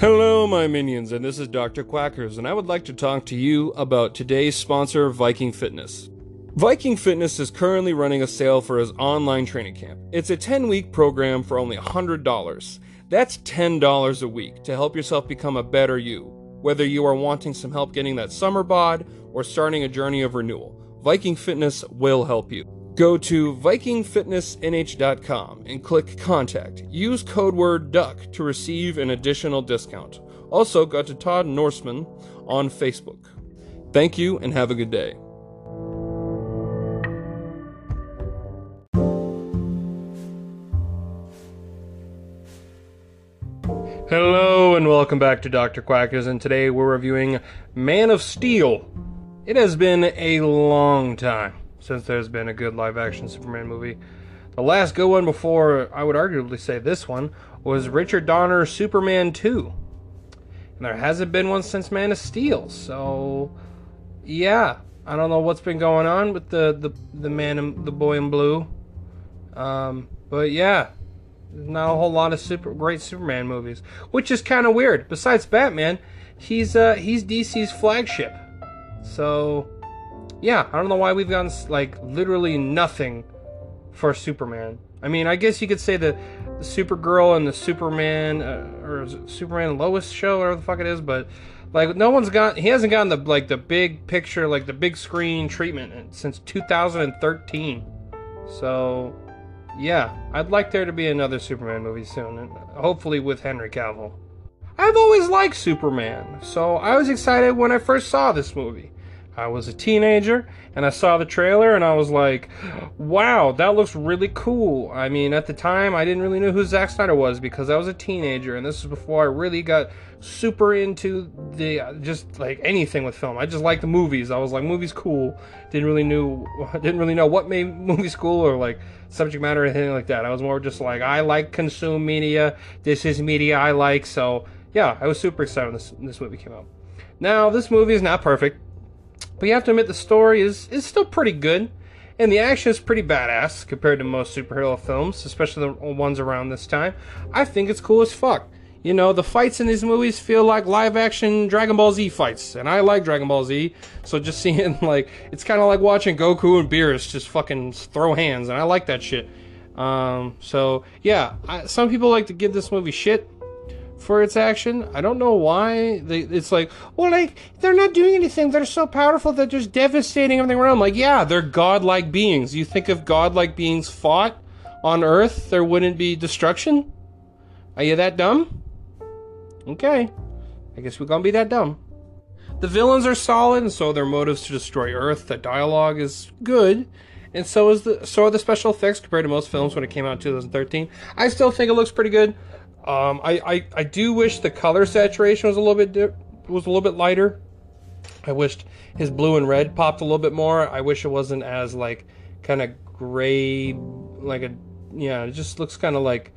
Hello, my minions, and this is Dr. Quackers, and I would like to talk to you about today's sponsor, Viking Fitness. Viking Fitness is currently running a sale for his online training camp. It's a 10 week program for only $100. That's $10 a week to help yourself become a better you, whether you are wanting some help getting that summer bod or starting a journey of renewal. Viking Fitness will help you. Go to VikingFitnessNH.com and click Contact. Use code word DUCK to receive an additional discount. Also, go to Todd Norseman on Facebook. Thank you and have a good day. Hello and welcome back to Dr. Quackers, and today we're reviewing Man of Steel. It has been a long time since there's been a good live action Superman movie. The last good one before, I would arguably say this one, was Richard Donner's Superman 2. And there hasn't been one since Man of Steel, so yeah. I don't know what's been going on with the, the, the man in, the boy in blue. Um, but yeah, not a whole lot of super great Superman movies, which is kind of weird. Besides Batman, he's uh, he's DC's flagship. So, yeah, I don't know why we've gotten like literally nothing for Superman. I mean, I guess you could say the, the Supergirl and the Superman uh, or Superman and Lois show, or the fuck it is, but like no one's got he hasn't gotten the like the big picture, like the big screen treatment since 2013. So yeah, I'd like there to be another Superman movie soon, and hopefully with Henry Cavill. I've always liked Superman, so I was excited when I first saw this movie. I was a teenager and I saw the trailer and I was like, wow, that looks really cool. I mean, at the time, I didn't really know who Zack Snyder was because I was a teenager and this was before I really got super into the just like anything with film. I just liked the movies. I was like, movies cool. Didn't really knew didn't really know what made movies cool or like subject matter or anything like that. I was more just like, I like consume media. This is media I like. So yeah, I was super excited when this, this movie came out. Now, this movie is not perfect but you have to admit the story is, is still pretty good, and the action is pretty badass compared to most superhero films, especially the ones around this time. I think it's cool as fuck. You know, the fights in these movies feel like live action Dragon Ball Z fights, and I like Dragon Ball Z, so just seeing, like, it's kind of like watching Goku and Beerus just fucking throw hands, and I like that shit. Um, so, yeah, I, some people like to give this movie shit for its action. I don't know why. They, it's like, well, like, they're not doing anything. They're so powerful. That they're just devastating everything around. like, yeah, they're godlike beings. You think if godlike beings fought on Earth, there wouldn't be destruction? Are you that dumb? Okay. I guess we're gonna be that dumb. The villains are solid, and so their motives to destroy Earth. The dialogue is good, and so is the so are the special effects compared to most films when it came out in 2013. I still think it looks pretty good. Um, I, I, I do wish the color saturation was a little bit di- was a little bit lighter. I wished his blue and red popped a little bit more. I wish it wasn't as like kind of gray, like a yeah. It just looks kind of like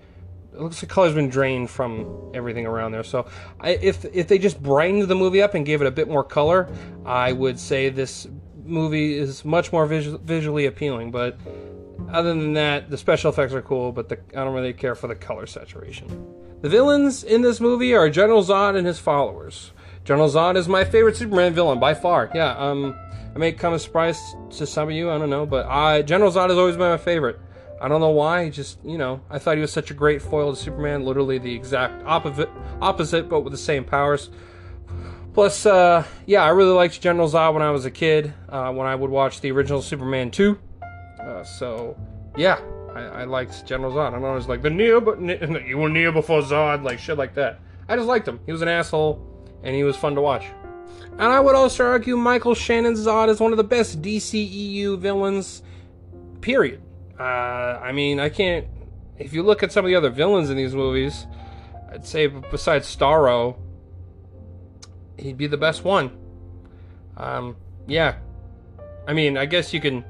it looks like color's been drained from everything around there. So I, if if they just brightened the movie up and gave it a bit more color, I would say this movie is much more visual, visually appealing. But other than that, the special effects are cool, but the, I don't really care for the color saturation. The villains in this movie are General Zod and his followers. General Zod is my favorite Superman villain by far. Yeah, um, I may come as a surprise to some of you, I don't know, but I General Zod has always been my favorite. I don't know why, just you know, I thought he was such a great foil to Superman, literally the exact opposite, opposite, but with the same powers. Plus, uh, yeah, I really liked General Zod when I was a kid, uh, when I would watch the original Superman 2. Uh, so, yeah, I, I, liked General Zod. I was like the Neo, but you were Neo before Zod, like shit like that. I just liked him. He was an asshole, and he was fun to watch. And I would also argue Michael Shannon's Zod is one of the best DCEU villains. Period. Uh, I mean, I can't. If you look at some of the other villains in these movies, I'd say besides Starro, he'd be the best one. Um, yeah. I mean, I guess you can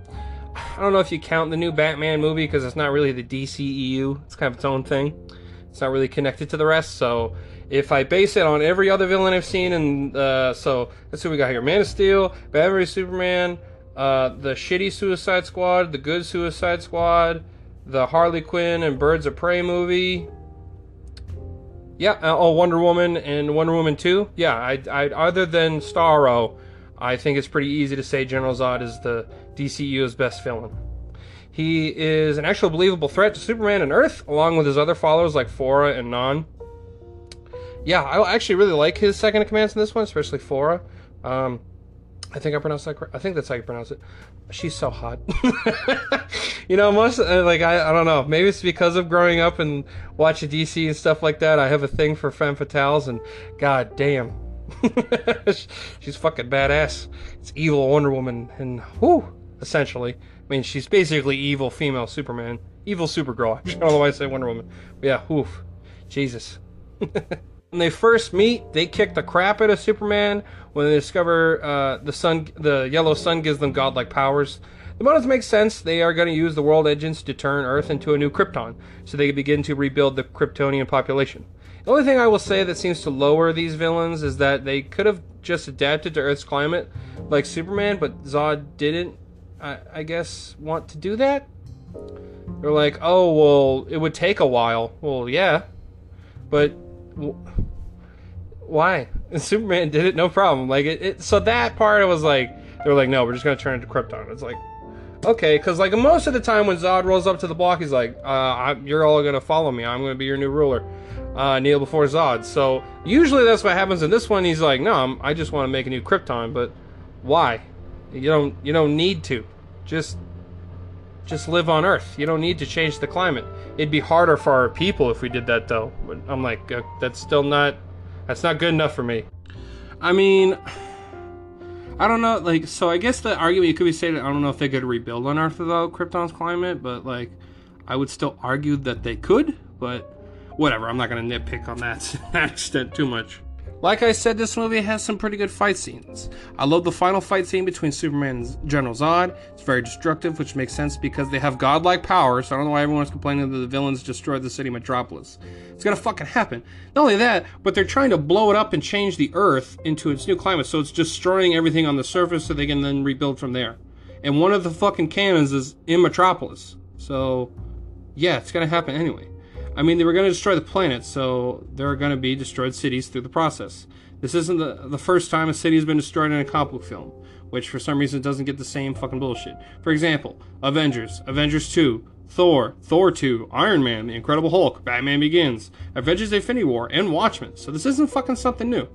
I don't know if you count the new Batman movie because it's not really the DCEU. It's kind of its own thing. It's not really connected to the rest. So if I base it on every other villain I've seen, and uh, so let's see what we got here: Man of Steel, Batman Superman, uh, the shitty Suicide Squad, the good Suicide Squad, the Harley Quinn and Birds of Prey movie. Yeah, uh, oh, Wonder Woman and Wonder Woman 2. Yeah, I, I, other than Starro, I think it's pretty easy to say General Zod is the DCU's best villain. He is an actual believable threat to Superman and Earth, along with his other followers like Faora and Non. Yeah, I actually really like his second in commands in this one, especially Faora. Um, I think I pronounced that. I think that's how you pronounce it. She's so hot. you know, most uh, like I, I don't know. Maybe it's because of growing up and watching DC and stuff like that. I have a thing for femme fatales, and god damn, she's fucking badass. It's evil Wonder Woman, and whoo, essentially. I mean, she's basically evil female Superman, evil Supergirl. I don't know why I say Wonder Woman. But yeah, oof, Jesus. when they first meet, they kick the crap out of Superman. When they discover uh, the sun, the yellow sun gives them godlike powers. The motives make sense. They are going to use the world engines to turn Earth into a new Krypton, so they can begin to rebuild the Kryptonian population. The only thing I will say that seems to lower these villains is that they could have just adapted to Earth's climate, like Superman, but Zod didn't. I, I guess want to do that. They're like, oh well, it would take a while. Well, yeah, but why? And Superman did it, no problem. Like it, it, so that part was like, they were like, no, we're just gonna turn it to Krypton. It's like, okay, because like most of the time when Zod rolls up to the block, he's like, uh, I, you're all gonna follow me. I'm gonna be your new ruler. Uh, kneel before Zod. So usually that's what happens in this one. He's like, no, I'm, I just want to make a new Krypton, but why? You don't, you don't need to. Just just live on Earth. You don't need to change the climate. It'd be harder for our people if we did that, though. But I'm like, uh, that's still not. That's not good enough for me. I mean, I don't know. Like, so I guess the argument you could be saying, I don't know if they could rebuild on Earth without Krypton's climate, but like, I would still argue that they could. But whatever. I'm not gonna nitpick on that extent too much. Like I said, this movie has some pretty good fight scenes. I love the final fight scene between Superman and General Zod. It's very destructive, which makes sense because they have godlike powers, so I don't know why everyone's complaining that the villains destroyed the city Metropolis. It's gonna fucking happen. Not only that, but they're trying to blow it up and change the Earth into its new climate, so it's destroying everything on the surface so they can then rebuild from there. And one of the fucking cannons is in Metropolis. So, yeah, it's gonna happen anyway. I mean, they were going to destroy the planet, so there are going to be destroyed cities through the process. This isn't the, the first time a city has been destroyed in a comic book film, which for some reason doesn't get the same fucking bullshit. For example, Avengers, Avengers 2, Thor, Thor 2, Iron Man, The Incredible Hulk, Batman Begins, Avengers Infinity War, and Watchmen. So this isn't fucking something new.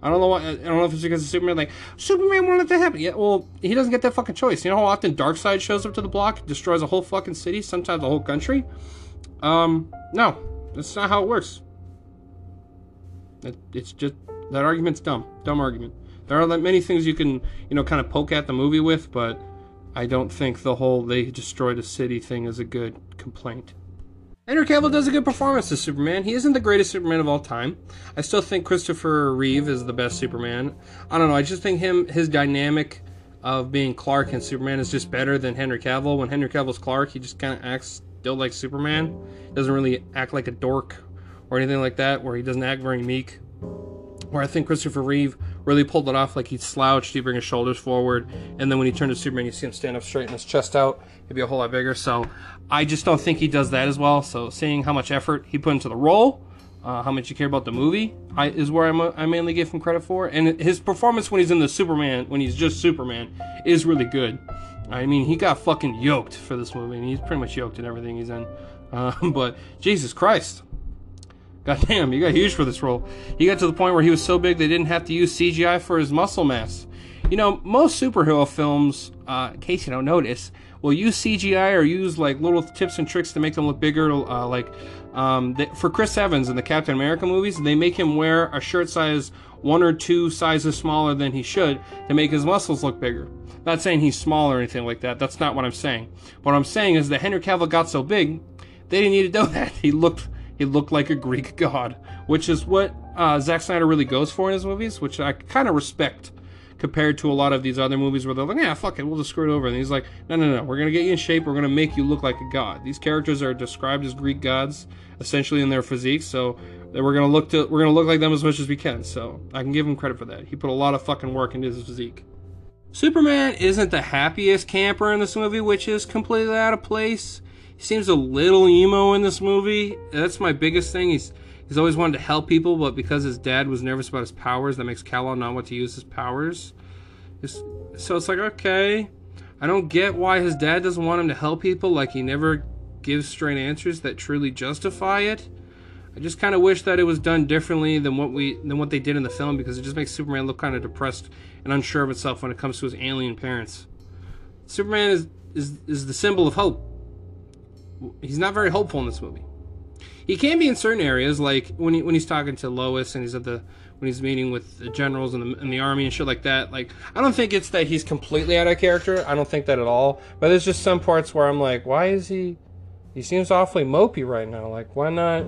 I don't know why. I don't know if it's because of Superman. Like Superman won't let that happen. Yeah, well, he doesn't get that fucking choice. You know how often Darkseid shows up to the block, destroys a whole fucking city, sometimes a whole country. Um, no, that's not how it works. It, it's just that argument's dumb, dumb argument. There are many things you can, you know, kind of poke at the movie with, but I don't think the whole they destroyed a city thing is a good complaint. Henry Cavill does a good performance as Superman. He isn't the greatest Superman of all time. I still think Christopher Reeve is the best Superman. I don't know. I just think him, his dynamic of being Clark and Superman is just better than Henry Cavill. When Henry Cavill's Clark, he just kind of acts still like Superman. Doesn't really act like a dork or anything like that, where he doesn't act very meek. Where I think Christopher Reeve really pulled it off, like he slouched, he bring his shoulders forward, and then when he turned to Superman, you see him stand up straight and his chest out. He'd be a whole lot bigger. So I just don't think he does that as well. So seeing how much effort he put into the role, uh, how much you care about the movie, I, is where I'm, I mainly give him credit for. And his performance when he's in the Superman, when he's just Superman, is really good. I mean, he got fucking yoked for this movie, and he's pretty much yoked in everything he's in. Uh, but Jesus Christ, goddamn, he got huge for this role. He got to the point where he was so big they didn't have to use CGI for his muscle mass. You know, most superhero films, uh, in case you don't notice, will use CGI or use like little tips and tricks to make them look bigger. Uh, like um, for Chris Evans in the Captain America movies, they make him wear a shirt size one or two sizes smaller than he should to make his muscles look bigger. Not saying he's small or anything like that. That's not what I'm saying. What I'm saying is that Henry Cavill got so big, they didn't need to do that. He looked he looked like a Greek god, which is what uh, Zack Snyder really goes for in his movies, which I kind of respect compared to a lot of these other movies where they're like, yeah, fuck it, we'll just screw it over. And he's like, no, no, no, we're going to get you in shape. We're going to make you look like a god. These characters are described as Greek gods, essentially in their physique. So we're going to look to, we're going to look like them as much as we can. So I can give him credit for that. He put a lot of fucking work into his physique. Superman isn't the happiest camper in this movie, which is completely out of place. he seems a little emo in this movie. That's my biggest thing. He's he's always wanted to help people, but because his dad was nervous about his powers, that makes Kal-El not want to use his powers. It's, so it's like okay, I don't get why his dad doesn't want him to help people. Like he never gives straight answers that truly justify it. I just kind of wish that it was done differently than what we than what they did in the film because it just makes Superman look kind of depressed and unsure of itself when it comes to his alien parents. Superman is is is the symbol of hope. He's not very hopeful in this movie. He can be in certain areas, like when he when he's talking to Lois and he's at the when he's meeting with the generals and the, and the army and shit like that. Like I don't think it's that he's completely out of character. I don't think that at all. But there's just some parts where I'm like, why is he? He seems awfully mopey right now. Like why not?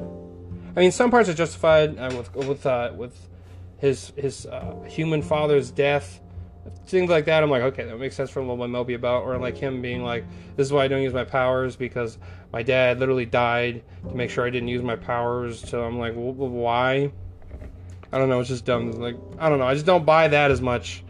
I mean, some parts are justified uh, with with uh, with his his uh, human father's death, things like that. I'm like, okay, that makes sense for a little bit mopey about, or like him being like, this is why I don't use my powers because my dad literally died to make sure I didn't use my powers. So I'm like, well, why? I don't know. It's just dumb. Like I don't know. I just don't buy that as much.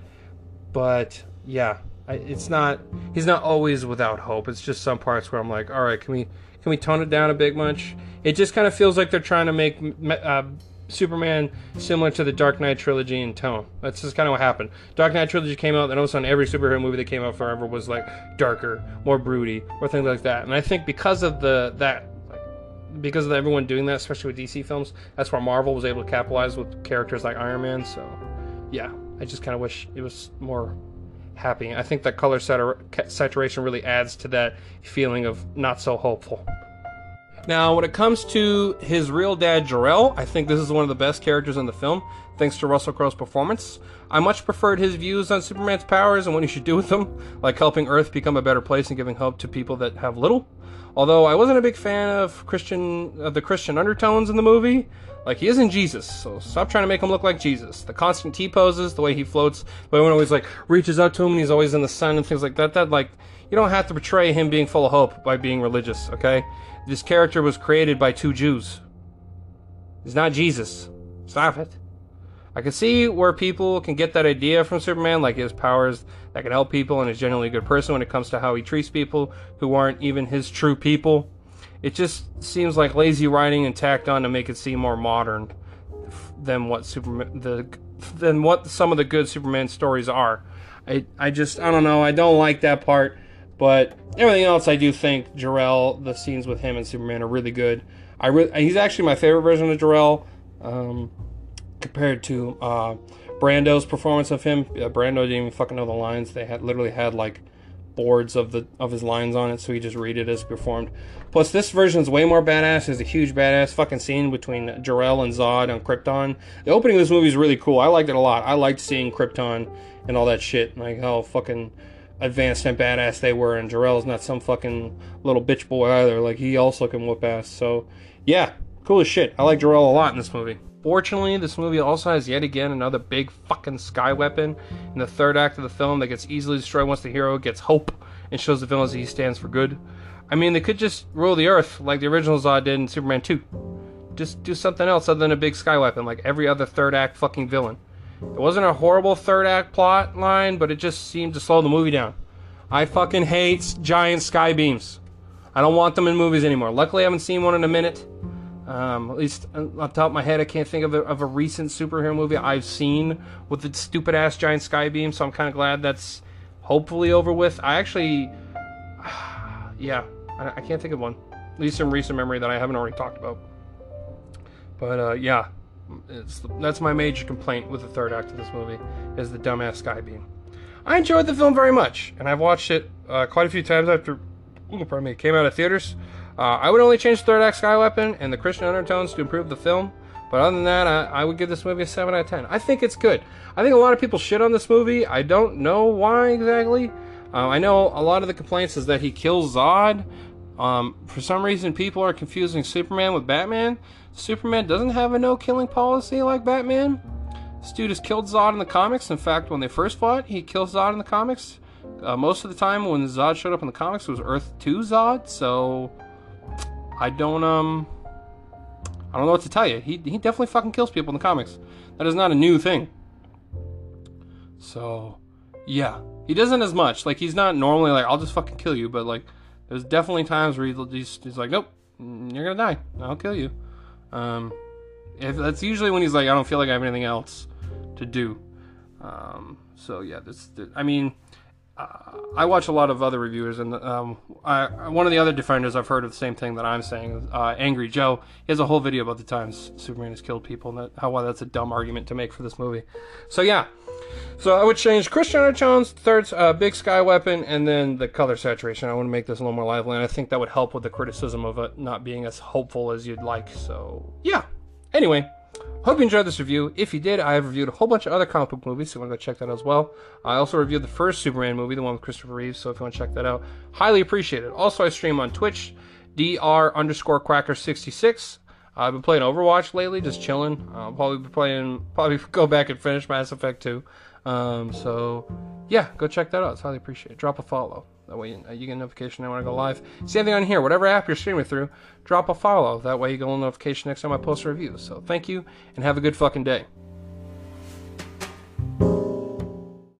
But yeah, I, it's not. He's not always without hope. It's just some parts where I'm like, all right, can we can we tone it down a bit much? It just kind of feels like they're trying to make uh, Superman similar to the Dark Knight trilogy in tone. That's just kind of what happened. Dark Knight trilogy came out, and all of a sudden every superhero movie that came out forever was like darker, more broody, or things like that. And I think because of the that because of everyone doing that, especially with DC films, that's where Marvel was able to capitalize with characters like Iron Man. So, yeah, I just kind of wish it was more happy. I think that color saturation really adds to that feeling of not so hopeful. Now, when it comes to his real dad, Jor-El, I think this is one of the best characters in the film, thanks to Russell Crowe's performance. I much preferred his views on Superman's powers and what he should do with them, like helping Earth become a better place and giving hope to people that have little. Although I wasn't a big fan of Christian, of the Christian undertones in the movie. Like he isn't Jesus, so stop trying to make him look like Jesus. The constant T poses, the way he floats, the way when always like reaches out to him and he's always in the sun and things like that. That like you don't have to portray him being full of hope by being religious, okay? This character was created by two Jews. He's not Jesus. Stop it. I can see where people can get that idea from Superman, like his powers that can help people and is generally a good person when it comes to how he treats people who aren't even his true people. It just seems like lazy writing and tacked on to make it seem more modern than what Superman the than what some of the good Superman stories are. I I just I don't know. I don't like that part. But everything else, I do think Jor-El, the scenes with him and Superman are really good. I re- he's actually my favorite version of Jor-El um, compared to uh, Brando's performance of him. Uh, Brando didn't even fucking know the lines. They had literally had like boards of the of his lines on it, so he just read it as performed. Plus, this version is way more badass. There's a huge badass fucking scene between Jor-El and Zod on Krypton. The opening of this movie is really cool. I liked it a lot. I liked seeing Krypton and all that shit, like how fucking advanced and badass they were, and Jor-El's not some fucking little bitch boy either. Like he also can whoop ass. So yeah, cool as shit. I like Jor-El a lot in this movie. Fortunately, this movie also has yet again another big fucking sky weapon in the third act of the film that gets easily destroyed once the hero gets hope and shows the villains that he stands for good. I mean, they could just rule the earth like the original Zod did in Superman 2. Just do something else other than a big sky weapon like every other third act fucking villain. It wasn't a horrible third act plot line, but it just seemed to slow the movie down. I fucking hate giant sky beams. I don't want them in movies anymore. Luckily, I haven't seen one in a minute. Um, at least on top of my head, I can't think of a, of a recent superhero movie I've seen with the stupid ass giant sky beam. So I'm kind of glad that's hopefully over with. I actually, yeah, I, I, can't think of one. At least in recent memory that I haven't already talked about. But uh, yeah, that's my major complaint with the third act of this movie is the dumbass sky beam. I enjoyed the film very much, and I've watched it uh, quite a few times after. Ooh, pardon me, came out of theaters. Uh, I would only change the third act sky weapon and the Christian undertones to improve the film. But other than that, I, I, would give this movie a 7 out of 10. I think it's good. I think a lot of people shit on this movie. I don't know why exactly. Uh, I know a lot of the complaints is that he kills Zod. Um, for some reason, people are confusing Superman with Batman. Superman doesn't have a no killing policy like Batman. This dude has killed Zod in the comics. In fact, when they first fought, he killed Zod in the comics. Uh, most of the time, when Zod showed up in the comics, it was Earth 2 Zod. So, I don't, um. I don't know what to tell you. He, he definitely fucking kills people in the comics. That is not a new thing. So, yeah. He doesn't as much. Like, he's not normally like, I'll just fucking kill you, but, like, There's definitely times where he's, he's like, nope, you're gonna die. I'll kill you. Um, if that's usually when he's like, I don't feel like I have anything else to do. Um, so yeah, this, I mean, I watch a lot of other reviewers, and um, I, one of the other defenders I've heard of the same thing that I'm saying. Uh, Angry Joe, he has a whole video about the times Superman has killed people, and that, how why that's a dumb argument to make for this movie. So yeah, so I would change Christian Jones, third uh, big sky weapon, and then the color saturation. I want to make this a little more lively, and I think that would help with the criticism of it not being as hopeful as you'd like. So yeah. Anyway, Hope you enjoyed this review. If you did, I have reviewed a whole bunch of other comic book movies, so you want to go check that out as well. I also reviewed the first Superman movie, the one with Christopher Reeves, so if you want to check that out, highly appreciate it. Also, I stream on Twitch, dr underscore quacker66. I've been playing Overwatch lately, just chilling. I'll probably be playing, probably go back and finish Mass Effect 2. Um, so, yeah, go check that out. It's highly appreciated. Drop a follow. That way you, you get a notification when I go live. Same thing on here. Whatever app you're streaming through, drop a follow. That way you get a notification next time I post a review. So thank you, and have a good fucking day.